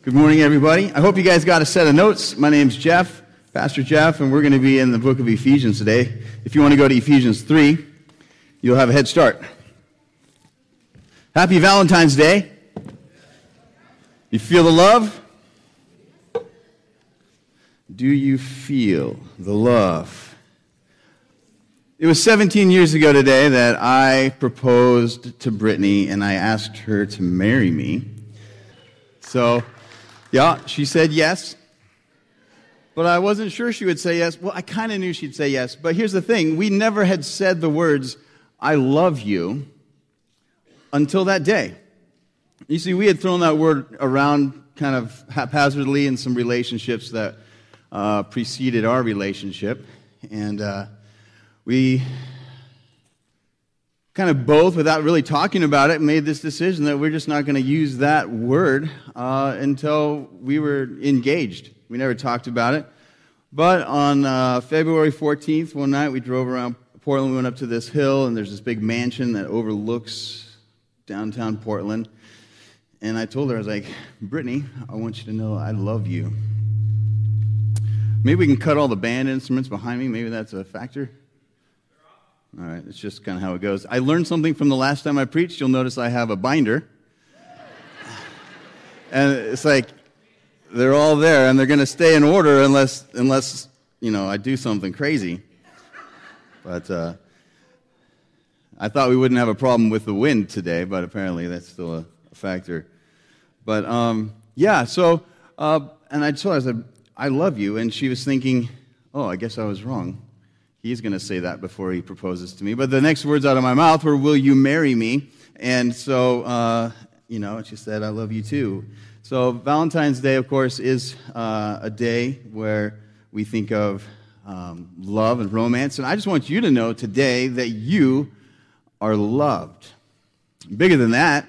Good morning, everybody. I hope you guys got a set of notes. My name's Jeff, Pastor Jeff, and we're going to be in the book of Ephesians today. If you want to go to Ephesians 3, you'll have a head start. Happy Valentine's Day. You feel the love? Do you feel the love? It was 17 years ago today that I proposed to Brittany and I asked her to marry me. So, yeah, she said yes. But I wasn't sure she would say yes. Well, I kind of knew she'd say yes. But here's the thing we never had said the words, I love you, until that day. You see, we had thrown that word around kind of haphazardly in some relationships that uh, preceded our relationship. And uh, we kind of both, without really talking about it, made this decision that we're just not going to use that word uh, until we were engaged. We never talked about it. But on uh, February 14th, one night, we drove around Portland. We went up to this hill, and there's this big mansion that overlooks downtown Portland. And I told her, I was like, Brittany, I want you to know I love you. Maybe we can cut all the band instruments behind me. Maybe that's a factor. All right, it's just kind of how it goes. I learned something from the last time I preached. You'll notice I have a binder. and it's like they're all there and they're going to stay in order unless unless, you know, I do something crazy. But uh, I thought we wouldn't have a problem with the wind today, but apparently that's still a, a factor. But um, yeah, so uh, and I told her I said, "I love you," and she was thinking, "Oh, I guess I was wrong." He's going to say that before he proposes to me. But the next words out of my mouth were, Will you marry me? And so, uh, you know, she said, I love you too. So, Valentine's Day, of course, is uh, a day where we think of um, love and romance. And I just want you to know today that you are loved. Bigger than that,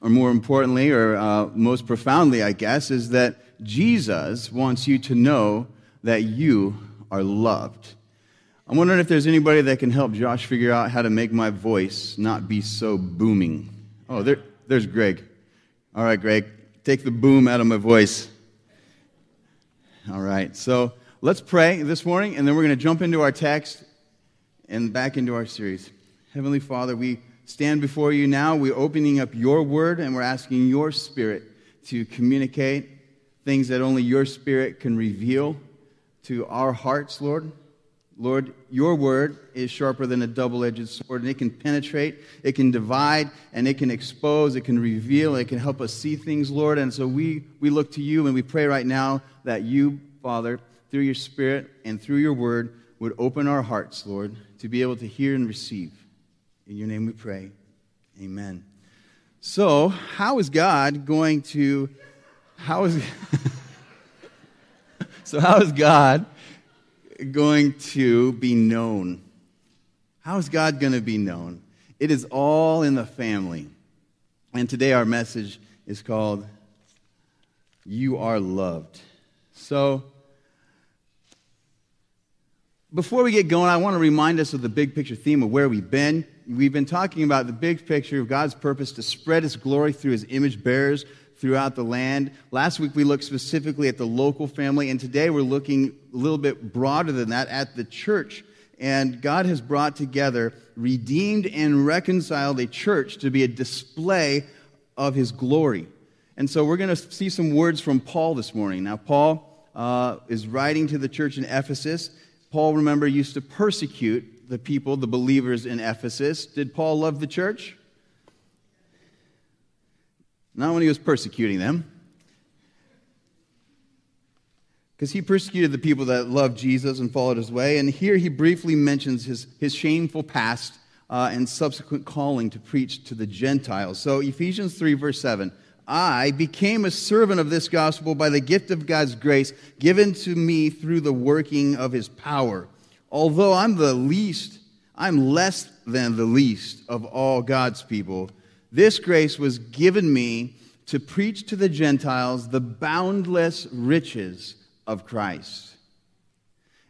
or more importantly, or uh, most profoundly, I guess, is that Jesus wants you to know that you are loved. I'm wondering if there's anybody that can help Josh figure out how to make my voice not be so booming. Oh, there, there's Greg. All right, Greg, take the boom out of my voice. All right, so let's pray this morning, and then we're going to jump into our text and back into our series. Heavenly Father, we stand before you now. We're opening up your word, and we're asking your spirit to communicate things that only your spirit can reveal to our hearts, Lord. Lord, your word is sharper than a double edged sword, and it can penetrate, it can divide, and it can expose, it can reveal, it can help us see things, Lord. And so we, we look to you and we pray right now that you, Father, through your Spirit and through your word, would open our hearts, Lord, to be able to hear and receive. In your name we pray. Amen. So, how is God going to, how is, so how is God going to be known? How is God going to be known? It is all in the family. And today our message is called You Are Loved. So, before we get going, I want to remind us of the big picture theme of where we've been. We've been talking about the big picture of God's purpose to spread his glory through his image bearers throughout the land. Last week we looked specifically at the local family, and today we're looking a little bit broader than that at the church. And God has brought together, redeemed, and reconciled a church to be a display of his glory. And so we're going to see some words from Paul this morning. Now, Paul uh, is writing to the church in Ephesus. Paul, remember, used to persecute the people, the believers in Ephesus. Did Paul love the church? Not when he was persecuting them. Because he persecuted the people that loved Jesus and followed his way. And here he briefly mentions his, his shameful past uh, and subsequent calling to preach to the Gentiles. So, Ephesians 3, verse 7 I became a servant of this gospel by the gift of God's grace given to me through the working of his power. Although I'm the least, I'm less than the least of all God's people this grace was given me to preach to the Gentiles the boundless riches of Christ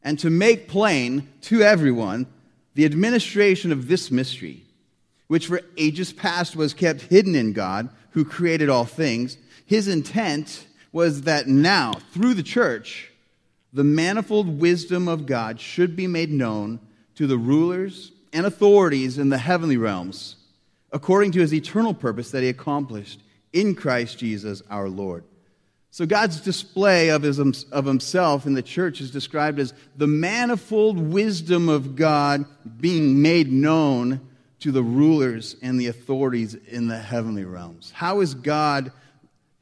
and to make plain to everyone the administration of this mystery, which for ages past was kept hidden in God, who created all things, his intent was that now, through the church, the manifold wisdom of God should be made known to the rulers and authorities in the heavenly realms, according to his eternal purpose that he accomplished in Christ Jesus our Lord. So, God's display of, his, of himself in the church is described as the manifold wisdom of God being made known to the rulers and the authorities in the heavenly realms. How is God,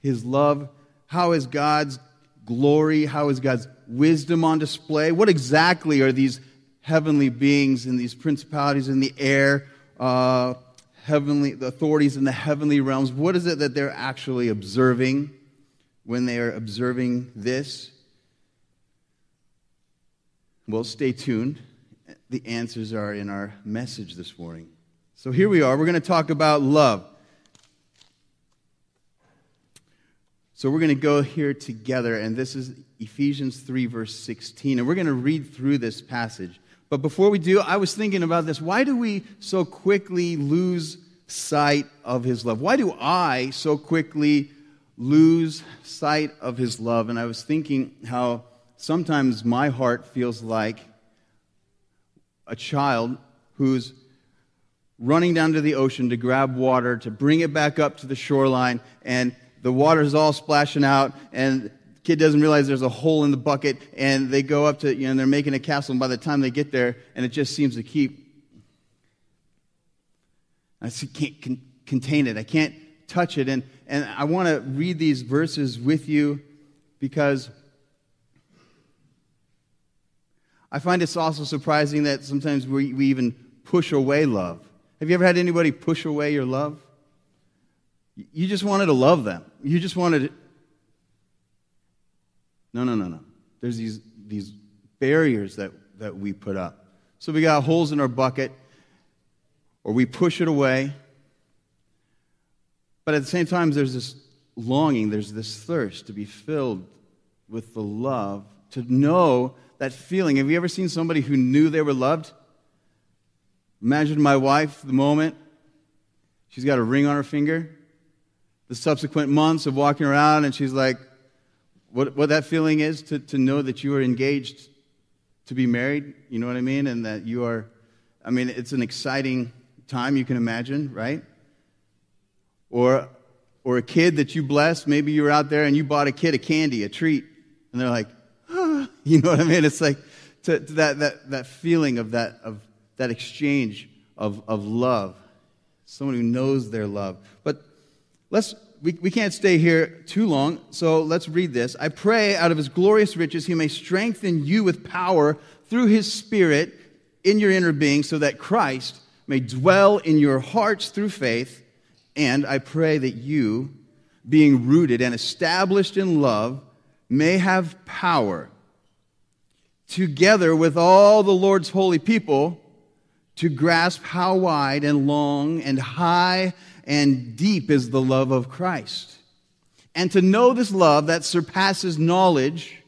his love, how is God's glory, how is God's wisdom on display? What exactly are these heavenly beings and these principalities in the air, uh, heavenly the authorities in the heavenly realms? What is it that they're actually observing when they are observing this? Well, stay tuned. The answers are in our message this morning. So here we are. We're going to talk about love. So we're going to go here together, and this is Ephesians 3, verse 16. And we're going to read through this passage. But before we do, I was thinking about this. Why do we so quickly lose sight of his love? Why do I so quickly lose sight of his love? And I was thinking how sometimes my heart feels like a child who's running down to the ocean to grab water, to bring it back up to the shoreline, and the water's all splashing out, and kid doesn't realize there's a hole in the bucket, and they go up to, you know, they're making a castle, and by the time they get there, and it just seems to keep. I can't con- contain it. I can't touch it. And, and I want to read these verses with you because I find it's also surprising that sometimes we, we even push away love. Have you ever had anybody push away your love? You just wanted to love them. You just wanted to. No, no, no, no. There's these, these barriers that, that we put up. So we got holes in our bucket, or we push it away. But at the same time, there's this longing, there's this thirst to be filled with the love, to know that feeling. Have you ever seen somebody who knew they were loved? Imagine my wife, the moment she's got a ring on her finger, the subsequent months of walking around, and she's like, what, what that feeling is to, to know that you are engaged to be married, you know what I mean? And that you are, I mean, it's an exciting time, you can imagine, right? Or, or a kid that you blessed, maybe you were out there and you bought a kid a candy, a treat, and they're like, ah, you know what I mean? It's like to, to that, that, that feeling of that, of that exchange of, of love. Someone who knows their love. But let's, we, we can't stay here too long, so let's read this. I pray out of his glorious riches he may strengthen you with power through his spirit in your inner being so that Christ may dwell in your hearts through faith. And I pray that you, being rooted and established in love, may have power together with all the Lord's holy people to grasp how wide and long and high and deep is the love of Christ. And to know this love that surpasses knowledge,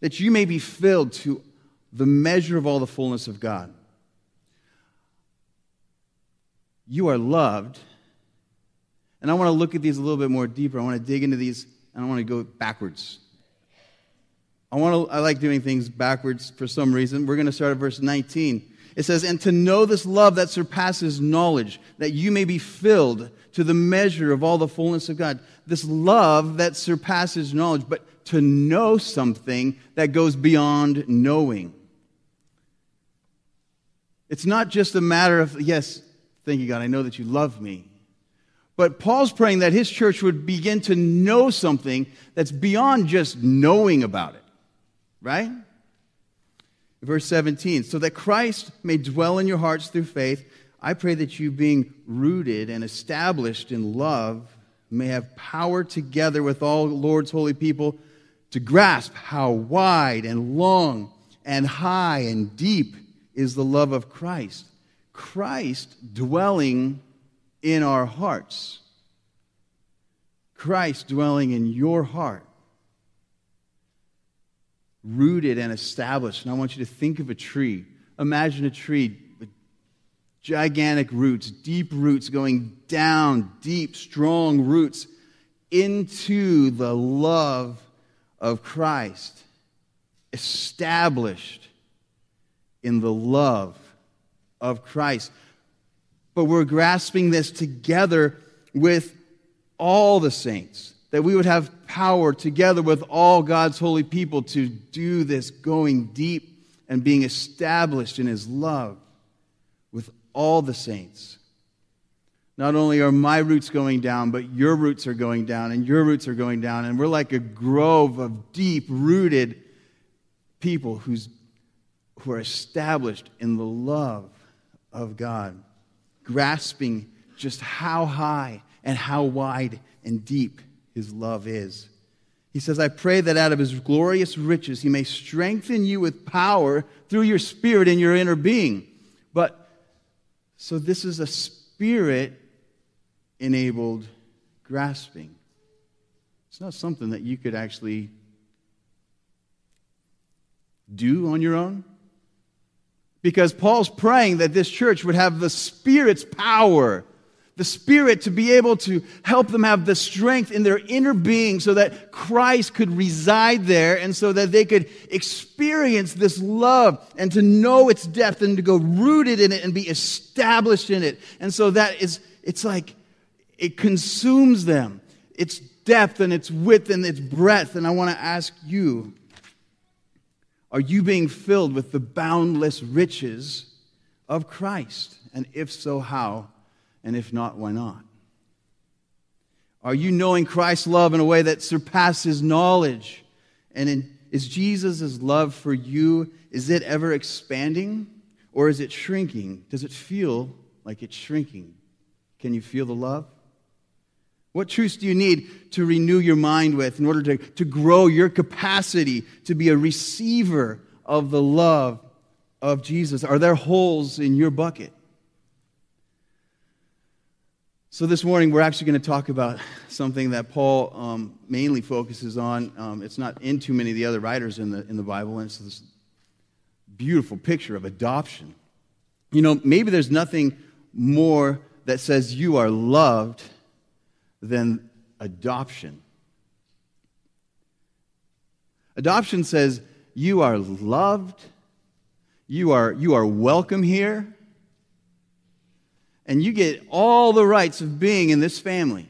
that you may be filled to the measure of all the fullness of God. You are loved. And I want to look at these a little bit more deeper. I want to dig into these and I want to go backwards. I want to I like doing things backwards for some reason. We're going to start at verse 19. It says, And to know this love that surpasses knowledge, that you may be filled to the measure of all the fullness of God. This love that surpasses knowledge, but to know something that goes beyond knowing. It's not just a matter of, yes, thank you, God, I know that you love me. But Paul's praying that his church would begin to know something that's beyond just knowing about it, right? Verse 17, so that Christ may dwell in your hearts through faith, I pray that you, being rooted and established in love, may have power together with all Lord's holy people to grasp how wide and long and high and deep is the love of Christ. Christ dwelling in our hearts. Christ dwelling in your heart rooted and established. And I want you to think of a tree. Imagine a tree with gigantic roots, deep roots going down, deep, strong roots into the love of Christ, established in the love of Christ. But we're grasping this together with all the saints, that we would have power together with all God's holy people to do this going deep and being established in His love with all the saints. Not only are my roots going down, but your roots are going down, and your roots are going down. And we're like a grove of deep rooted people who's, who are established in the love of God, grasping just how high and how wide and deep his love is. He says, I pray that out of his glorious riches he may strengthen you with power through your spirit in your inner being. But so this is a spirit enabled grasping. It's not something that you could actually do on your own. Because Paul's praying that this church would have the Spirit's power, the Spirit to be able to help them have the strength in their inner being so that Christ could reside there and so that they could experience this love and to know its depth and to go rooted in it and be established in it. And so that is, it's like it consumes them, its depth and its width and its breadth. And I want to ask you are you being filled with the boundless riches of Christ? And if so, how? And if not, why not? Are you knowing Christ's love in a way that surpasses knowledge? And in, is Jesus' love for you, is it ever expanding or is it shrinking? Does it feel like it's shrinking? Can you feel the love? What truths do you need to renew your mind with in order to, to grow your capacity to be a receiver of the love of Jesus? Are there holes in your bucket? So, this morning we're actually going to talk about something that Paul um, mainly focuses on. Um, it's not in too many of the other writers in the, in the Bible, and it's this beautiful picture of adoption. You know, maybe there's nothing more that says you are loved than adoption. Adoption says you are loved, you are, you are welcome here, and you get all the rights of being in this family.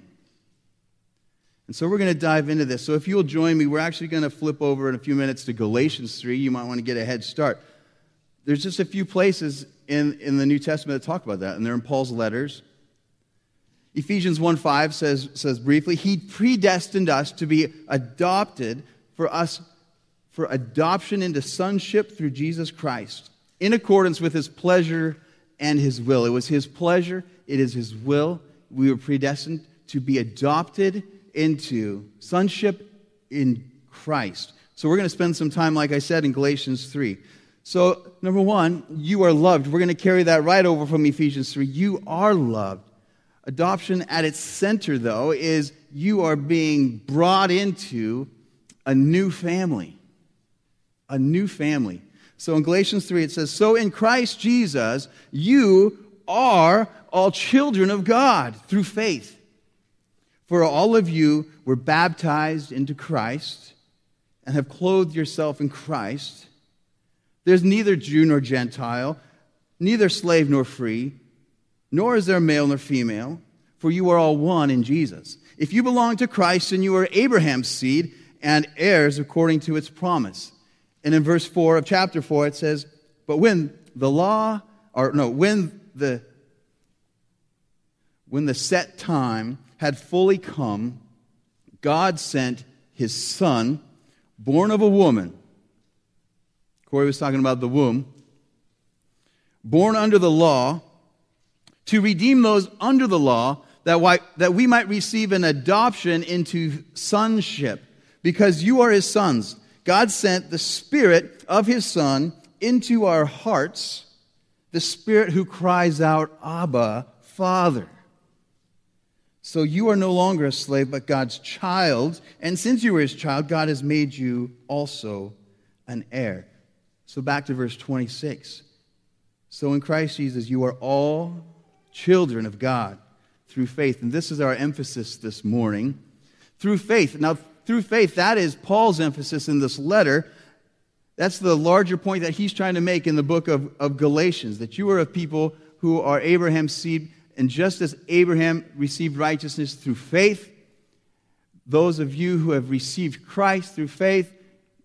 And so we're going to dive into this. So if you'll join me, we're actually going to flip over in a few minutes to Galatians 3. You might want to get a head start. There's just a few places in, in the New Testament that talk about that, and they're in Paul's letters. Ephesians 1 5 says, says briefly, He predestined us to be adopted for us for adoption into sonship through Jesus Christ, in accordance with His pleasure and His will. It was His pleasure, it is His will. We were predestined to be adopted into sonship in Christ. So we're going to spend some time, like I said, in Galatians 3. So, number one, you are loved. We're going to carry that right over from Ephesians 3. You are loved. Adoption at its center, though, is you are being brought into a new family. A new family. So in Galatians 3, it says, So in Christ Jesus, you are all children of God through faith. For all of you were baptized into Christ and have clothed yourself in Christ. There's neither Jew nor Gentile, neither slave nor free nor is there male nor female, for you are all one in Jesus. If you belong to Christ, then you are Abraham's seed and heirs according to its promise. And in verse 4 of chapter 4, it says, But when the law, or no, when the when the set time had fully come, God sent his son, born of a woman. Corey was talking about the womb. Born under the law, to redeem those under the law, that, why, that we might receive an adoption into sonship. Because you are his sons. God sent the Spirit of his Son into our hearts, the Spirit who cries out, Abba, Father. So you are no longer a slave, but God's child. And since you were his child, God has made you also an heir. So back to verse 26. So in Christ Jesus, you are all children of God through faith. And this is our emphasis this morning Through faith. Now, through faith, that is Paul's emphasis in this letter. That's the larger point that he's trying to make in the book of, of Galatians that you are a people who are Abraham's seed, and just as Abraham received righteousness through faith, those of you who have received Christ through faith,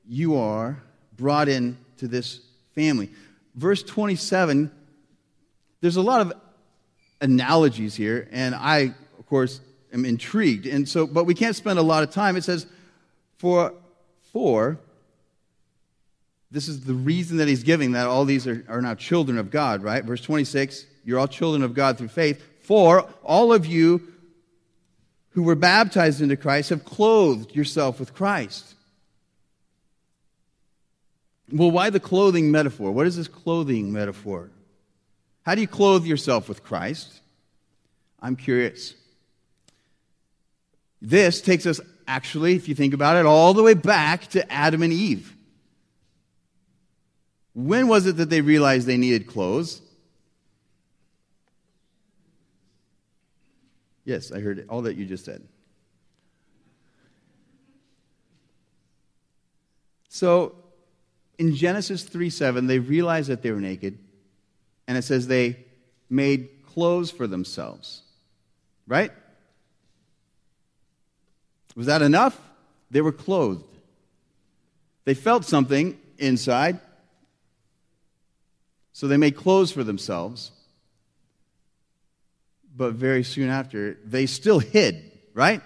you are brought into this family. Verse 27, there's a lot of analogies here, and I, of course, am intrigued. And so, but we can't spend a lot of time. It says, for, for, this is the reason that he's giving that all these are, are now children of God, right? Verse 26, you're all children of God through faith. For all of you who were baptized into Christ have clothed yourself with Christ. Well, why the clothing metaphor? What is this clothing metaphor? How do you clothe yourself with Christ? I'm curious. This takes us, actually, if you think about it, all the way back to Adam and Eve. When was it that they realized they needed clothes? Yes, I heard all that you just said. So, in Genesis 3 7, they realized that they were naked, and it says they made clothes for themselves. Right? Was that enough? They were clothed. They felt something inside, so they made clothes for themselves but very soon after, they still hid, right?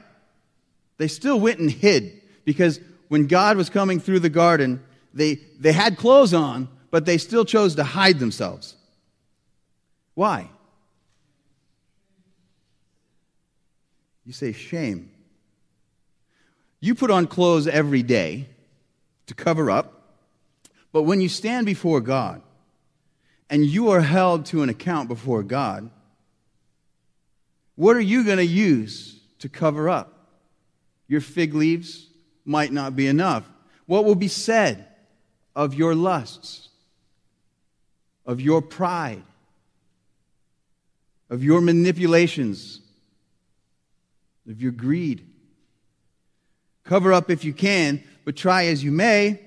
They still went and hid because when God was coming through the garden, they, they had clothes on, but they still chose to hide themselves. Why? You say shame. You put on clothes every day to cover up, but when you stand before God and you are held to an account before God, what are you going to use to cover up? Your fig leaves might not be enough. What will be said of your lusts, of your pride, of your manipulations, of your greed? Cover up if you can, but try as you may,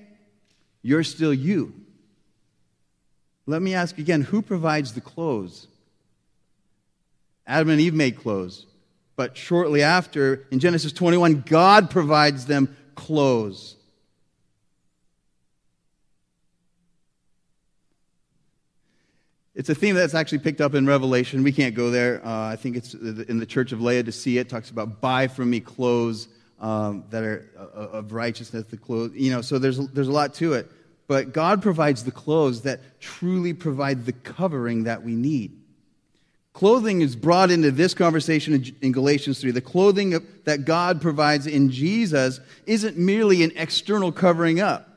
you're still you. Let me ask again who provides the clothes? Adam and Eve made clothes. But shortly after, in Genesis 21, God provides them clothes. It's a theme that's actually picked up in Revelation. We can't go there. Uh, I think it's in the church of Laodicea. To see it talks about buy from me clothes um, that are uh, of righteousness, the clothes. You know, so there's, there's a lot to it. But God provides the clothes that truly provide the covering that we need. Clothing is brought into this conversation in Galatians 3. The clothing that God provides in Jesus isn't merely an external covering up.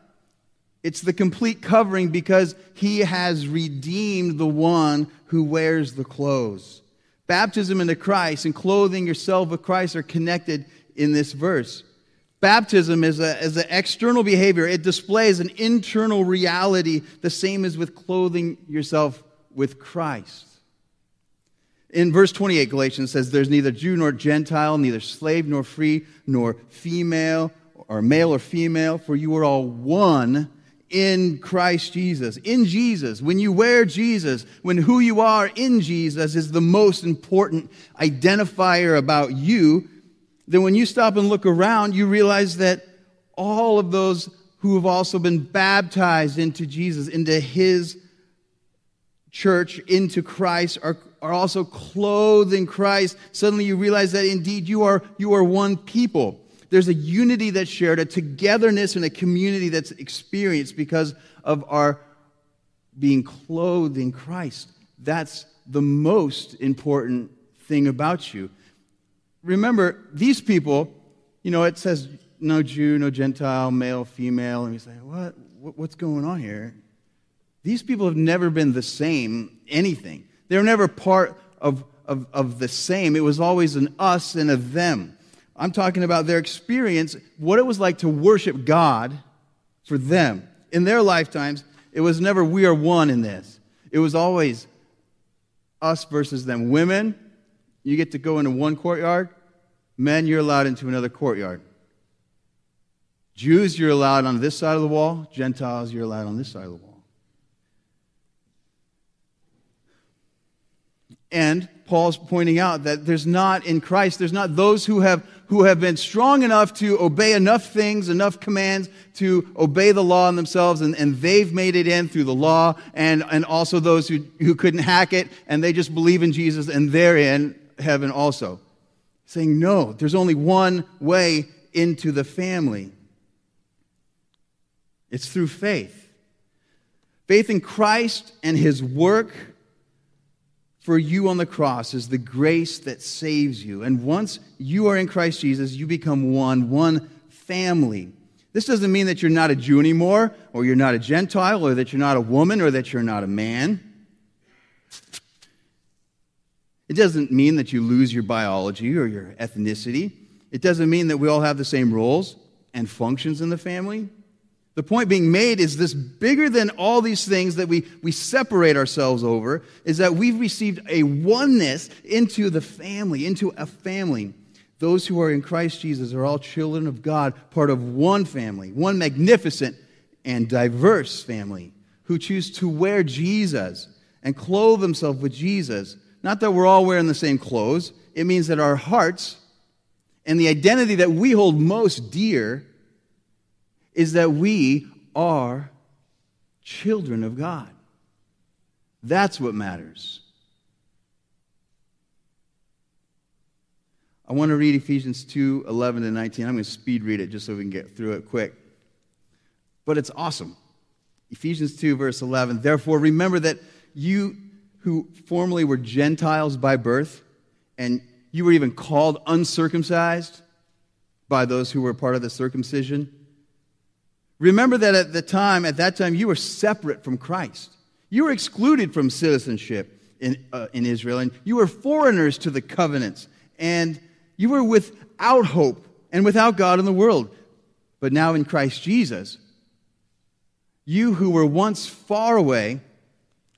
It's the complete covering because he has redeemed the one who wears the clothes. Baptism into Christ and clothing yourself with Christ are connected in this verse. Baptism is, a, is an external behavior. It displays an internal reality, the same as with clothing yourself with Christ. In verse 28, Galatians says, There's neither Jew nor Gentile, neither slave nor free, nor female or male or female, for you are all one in Christ Jesus. In Jesus. When you wear Jesus, when who you are in Jesus is the most important identifier about you, then when you stop and look around, you realize that all of those who have also been baptized into Jesus, into his church, into Christ, are are also clothed in Christ, suddenly you realize that indeed you are, you are one people. There's a unity that's shared, a togetherness and a community that's experienced because of our being clothed in Christ. That's the most important thing about you. Remember, these people, you know, it says no Jew, no Gentile, male, female, and we say, what? What's going on here? These people have never been the same anything. They were never part of, of, of the same. It was always an us and a them. I'm talking about their experience, what it was like to worship God for them. In their lifetimes, it was never we are one in this. It was always us versus them. Women, you get to go into one courtyard, Men, you're allowed into another courtyard. Jews, you're allowed on this side of the wall. Gentiles, you're allowed on this side of the wall. And Paul's pointing out that there's not in Christ, there's not those who have, who have been strong enough to obey enough things, enough commands to obey the law in themselves, and, and they've made it in through the law, and, and also those who, who couldn't hack it, and they just believe in Jesus, and they're in heaven also. Saying, no, there's only one way into the family. It's through faith. Faith in Christ and his work for you on the cross is the grace that saves you. And once you are in Christ Jesus, you become one, one family. This doesn't mean that you're not a Jew anymore, or you're not a Gentile, or that you're not a woman, or that you're not a man. It doesn't mean that you lose your biology or your ethnicity. It doesn't mean that we all have the same roles and functions in the family. The point being made is this bigger than all these things that we, we separate ourselves over, is that we've received a oneness into the family, into a family. Those who are in Christ Jesus are all children of God, part of one family, one magnificent and diverse family, who choose to wear Jesus and clothe themselves with Jesus. Not that we're all wearing the same clothes, it means that our hearts and the identity that we hold most dear is that we are children of God. That's what matters. I want to read Ephesians 2 11 to 19. I'm going to speed read it just so we can get through it quick. But it's awesome. Ephesians 2, verse 11. Therefore, remember that you who formerly were Gentiles by birth, and you were even called uncircumcised by those who were part of the circumcision Remember that at the time, at that time, you were separate from Christ. You were excluded from citizenship in, uh, in Israel, and you were foreigners to the covenants, and you were without hope and without God in the world. But now in Christ Jesus, you who were once far away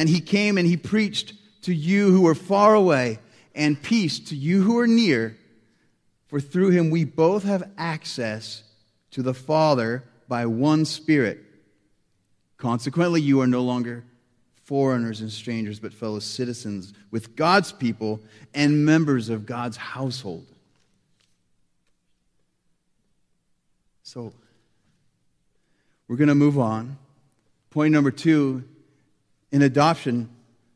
And he came and he preached to you who are far away, and peace to you who are near. For through him we both have access to the Father by one Spirit. Consequently, you are no longer foreigners and strangers, but fellow citizens with God's people and members of God's household. So, we're going to move on. Point number two in adoption,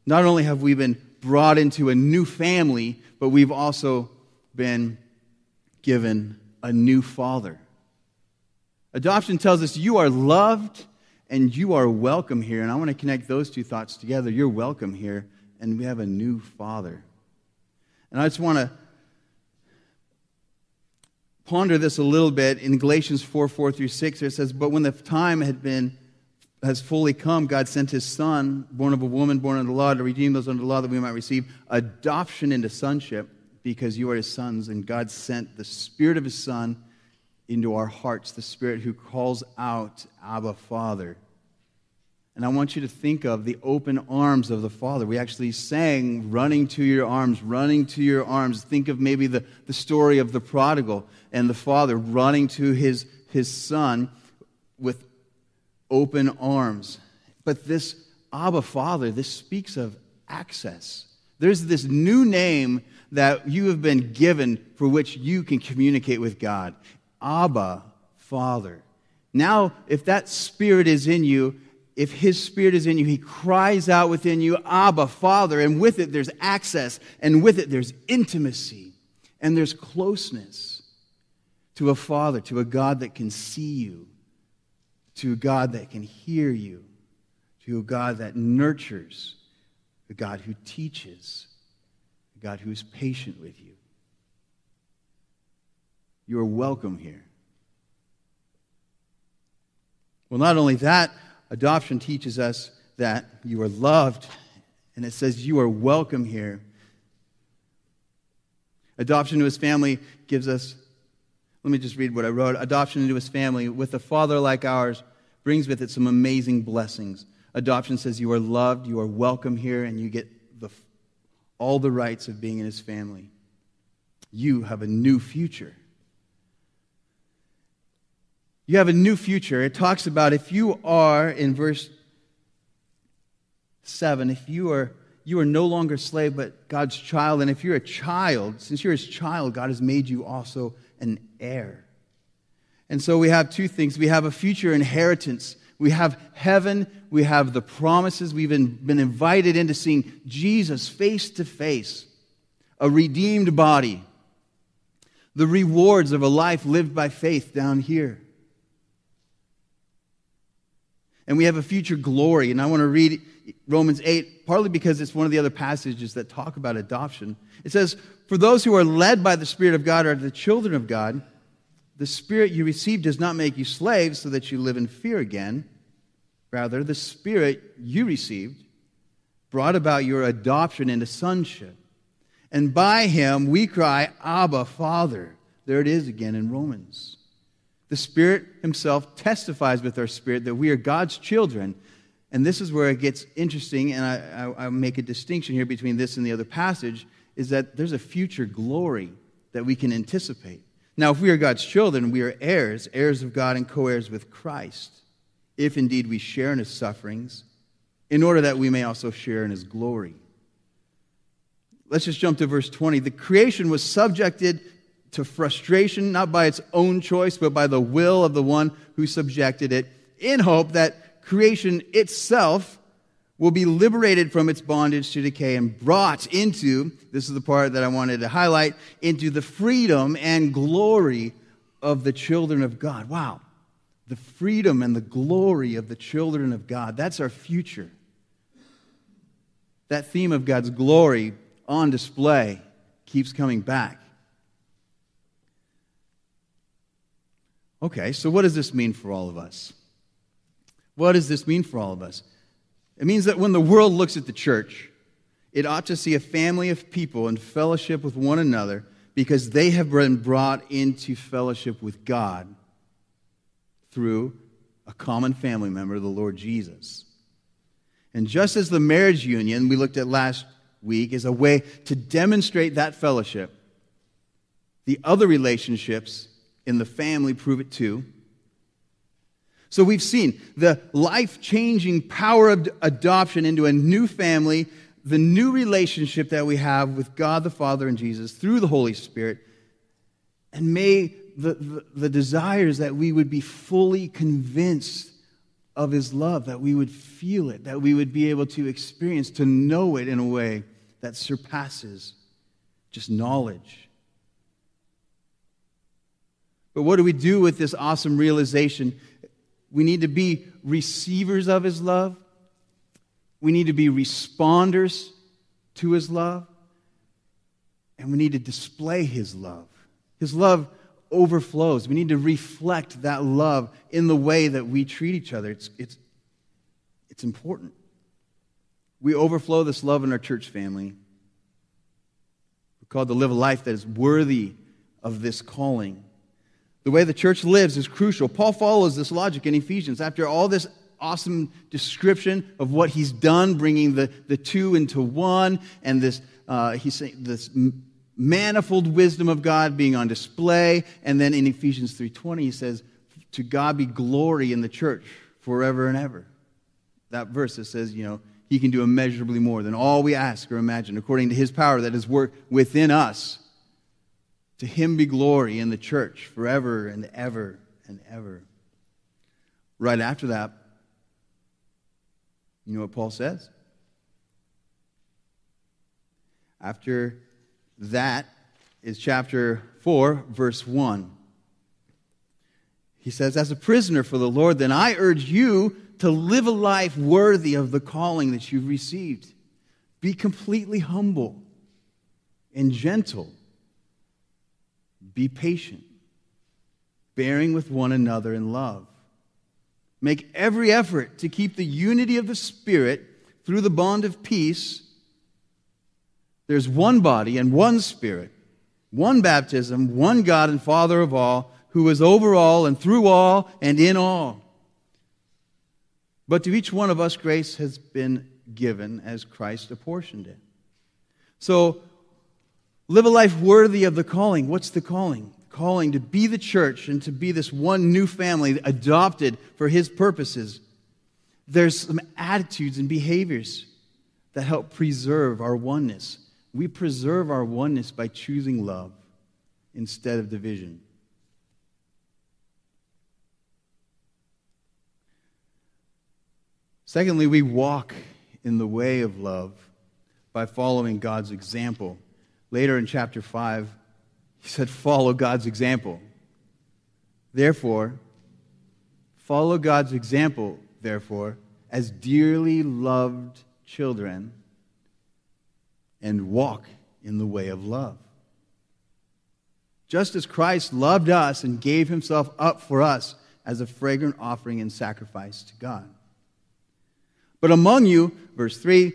not only have we been brought into a new family, but we've also been given a new father. Adoption tells us you are loved and you are welcome here. And I want to connect those two thoughts together. You're welcome here, and we have a new father. And I just want to ponder this a little bit in Galatians 4 4 through 6. It says, But when the time had been has fully come, God sent his son, born of a woman, born under the law, to redeem those under the law that we might receive adoption into sonship because you are his sons, and God sent the Spirit of his Son into our hearts, the Spirit who calls out, Abba, Father. And I want you to think of the open arms of the Father. We actually sang, running to your arms, running to your arms. Think of maybe the, the story of the prodigal and the Father running to his, his Son with open arms. But this Abba, Father, this speaks of access. There's this new name that you have been given for which you can communicate with God. Abba, Father. Now, if that spirit is in you, if his spirit is in you, he cries out within you, Abba, Father, and with it there's access, and with it there's intimacy, and there's closeness to a Father, to a God that can see you, to a God that can hear you, to a God that nurtures, a God who teaches, a God who is patient with you. You are welcome here. Well, not only that, adoption teaches us that you are loved, and it says you are welcome here. Adoption to his family gives us, let me just read what I wrote. Adoption into his family with a father like ours brings with it some amazing blessings. Adoption says you are loved, you are welcome here, and you get the, all the rights of being in his family. You have a new future. You have a new future. It talks about if you are, in verse 7, if you are you are no longer slave, but God's child. And if you're a child, since you're his child, God has made you also an heir. And so we have two things. We have a future inheritance. We have heaven. We have the promises. We've been, been invited into seeing Jesus face to face, a redeemed body, the rewards of a life lived by faith down here. And we have a future glory. And I want to read Romans 8, partly because it's one of the other passages that talk about adoption. It says, For those who are led by the Spirit of God are the children of God. The Spirit you received does not make you slaves so that you live in fear again. Rather, the Spirit you received brought about your adoption into sonship. And by him we cry, Abba, Father. There it is again in Romans. The Spirit Himself testifies with our spirit that we are God's children. And this is where it gets interesting, and I, I, I, make a distinction here between this and the other passage, is that there's a future glory that we can anticipate. Now, if we are God's children, we are heirs, heirs of God and co heirs with Christ, if indeed we share in His sufferings, in order that we may also share in His glory. Let's just jump to verse 20. The creation was subjected to frustration, not by its own choice, but by the will of the one who subjected it, in hope that creation itself will be liberated from its bondage to decay and brought into, this is the part that I wanted to highlight, into the freedom and glory of the children of God. Wow. The freedom and the glory of the children of God. That's our future. That theme of God's glory on display keeps coming back. Okay, so what does this mean for all of us? What does this mean for all of us? It means that when the world looks at the church, it ought to see a family of people in fellowship with one another because they have been brought into fellowship with God through a common family member, the Lord Jesus. And just as the marriage union we looked at last week is a way to demonstrate that fellowship, the other relationships in the family prove it too. So we've seen the life changing power of adoption into a new family, the new relationship that we have with God the Father and Jesus through the Holy Spirit. And may the, the, the desires that we would be fully convinced of His love, that we would feel it, that we would be able to experience, to know it in a way that surpasses just knowledge. But what do we do with this awesome realization? We need to be receivers of His love. We need to be responders to His love. And we need to display His love. His love overflows. We need to reflect that love in the way that we treat each other. It's, it's, it's important. We overflow this love in our church family. We're called to live a life that is worthy of this calling. The way the church lives is crucial. Paul follows this logic in Ephesians. After all this awesome description of what he's done, bringing the, the two into one, and this, uh, he's saying this manifold wisdom of God being on display. And then in Ephesians 3.20, he says, to God be glory in the church forever and ever. That verse that says, you know, he can do immeasurably more than all we ask or imagine, according to his power that is work within us. To him be glory in the church forever and ever and ever. Right after that, you know what Paul says? After that is chapter 4, verse 1. He says, As a prisoner for the Lord, then I urge you to live a life worthy of the calling that you've received. Be completely humble and gentle be patient. bearing with one another in love. Make every effort to keep the unity of the Spirit through the bond of peace. There's one body and one Spirit, one baptism, one God and Father of all, who is over all and through all and in all. But to each one of us, grace has been given as Christ apportioned it. So, live a life worthy of the calling. What's the calling? calling to be the church and to be this one new family adopted for his purposes, there's some attitudes and behaviors that help preserve our oneness. We preserve our oneness by choosing love instead of division. Secondly, we walk in the way of love by following God's example. Later in chapter 5, he said, follow God's example. Therefore, follow God's example, therefore, as dearly loved children, and walk in the way of love. Just as Christ loved us and gave himself up for us as a fragrant offering and sacrifice to God. But among you, verse 3,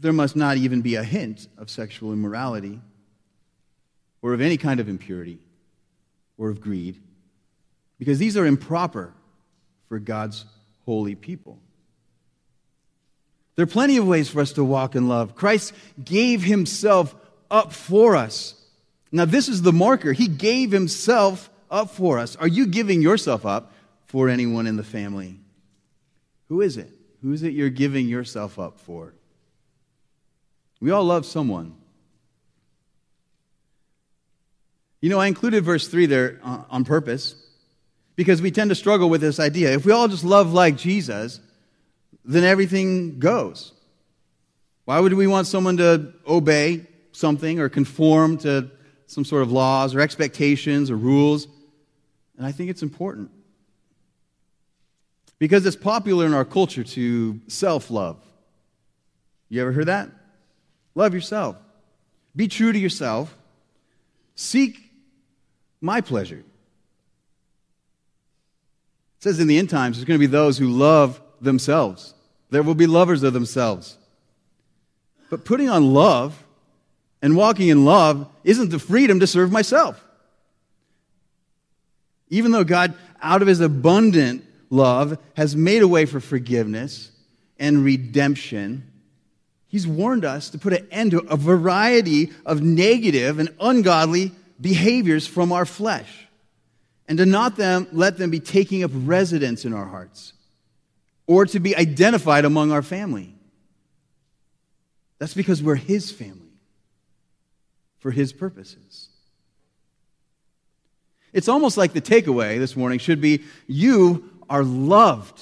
there must not even be a hint of sexual immorality or of any kind of impurity or of greed, because these are improper for God's holy people. There are plenty of ways for us to walk in love. Christ gave himself up for us. Now, this is the marker. He gave himself up for us. Are you giving yourself up for anyone in the family? Who is it? Who is it you're giving yourself up for? We all love someone. You know, I included verse 3 there uh, on purpose because we tend to struggle with this idea. If we all just love like Jesus, then everything goes. Why would we want someone to obey something or conform to some sort of laws or expectations or rules? And I think it's important. Because it's popular in our culture to self love. You ever heard that? Love yourself. Be true to yourself. Seek my pleasure. It says in the end times, there's going to be those who love themselves. There will be lovers of themselves. But putting on love and walking in love isn't the freedom to serve myself. Even though God, out of his abundant love, has made a way for forgiveness and redemption, he's warned us to put an end to a variety of negative and ungodly behaviors from our flesh and to not them, let them be taking up residence in our hearts or to be identified among our family. That's because we're His family for His purposes. It's almost like the takeaway this morning should be you are loved.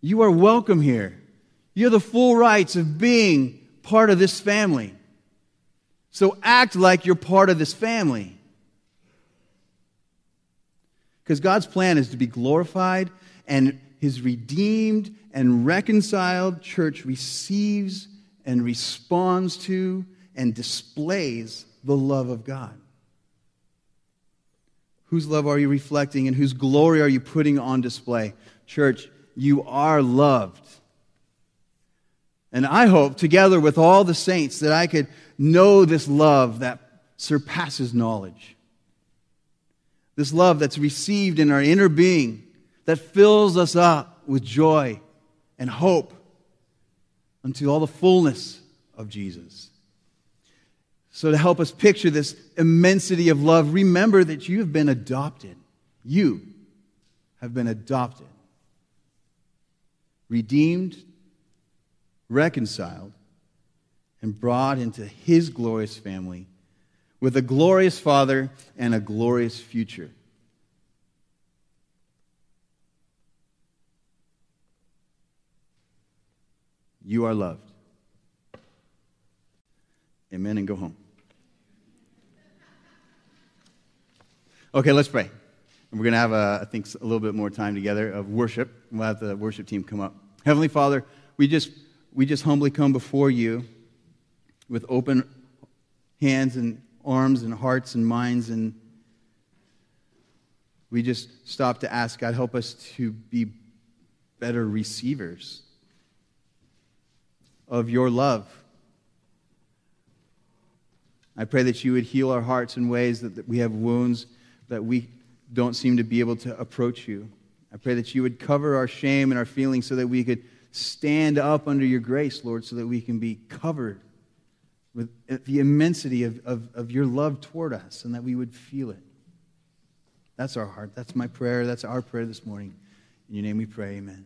You are welcome here. You have the full rights of being part of this family. So act like you're part of this family. Because God's plan is to be glorified, and his redeemed and reconciled church receives and responds to and displays the love of God. Whose love are you reflecting and whose glory are you putting on display? Church, you are loved. And I hope, together with all the saints, that I could know this love that surpasses knowledge. This love that's received in our inner being, that fills us up with joy and hope unto all the fullness of Jesus. So, to help us picture this immensity of love, remember that you have been adopted. You have been adopted, redeemed reconciled, and brought into his glorious family with a glorious Father and a glorious future. You are loved. Amen, and go home. Okay, let's pray. We're going to have, a, I think, a little bit more time together of worship. We'll have the worship team come up. Heavenly Father, we just we just humbly come before you with open hands and arms and hearts and minds and we just stop to ask, God, help us to be better receivers of your love. I pray that you would heal our hearts in ways that, that we have wounds that we don't seem to be able to approach you. I pray that you would cover our shame and our feelings so that we could stand up under your grace, Lord, so that we can be covered with the immensity of, of, of your love toward us and that we would feel it. That's our heart. That's my prayer. That's our prayer this morning. In your name we pray, amen.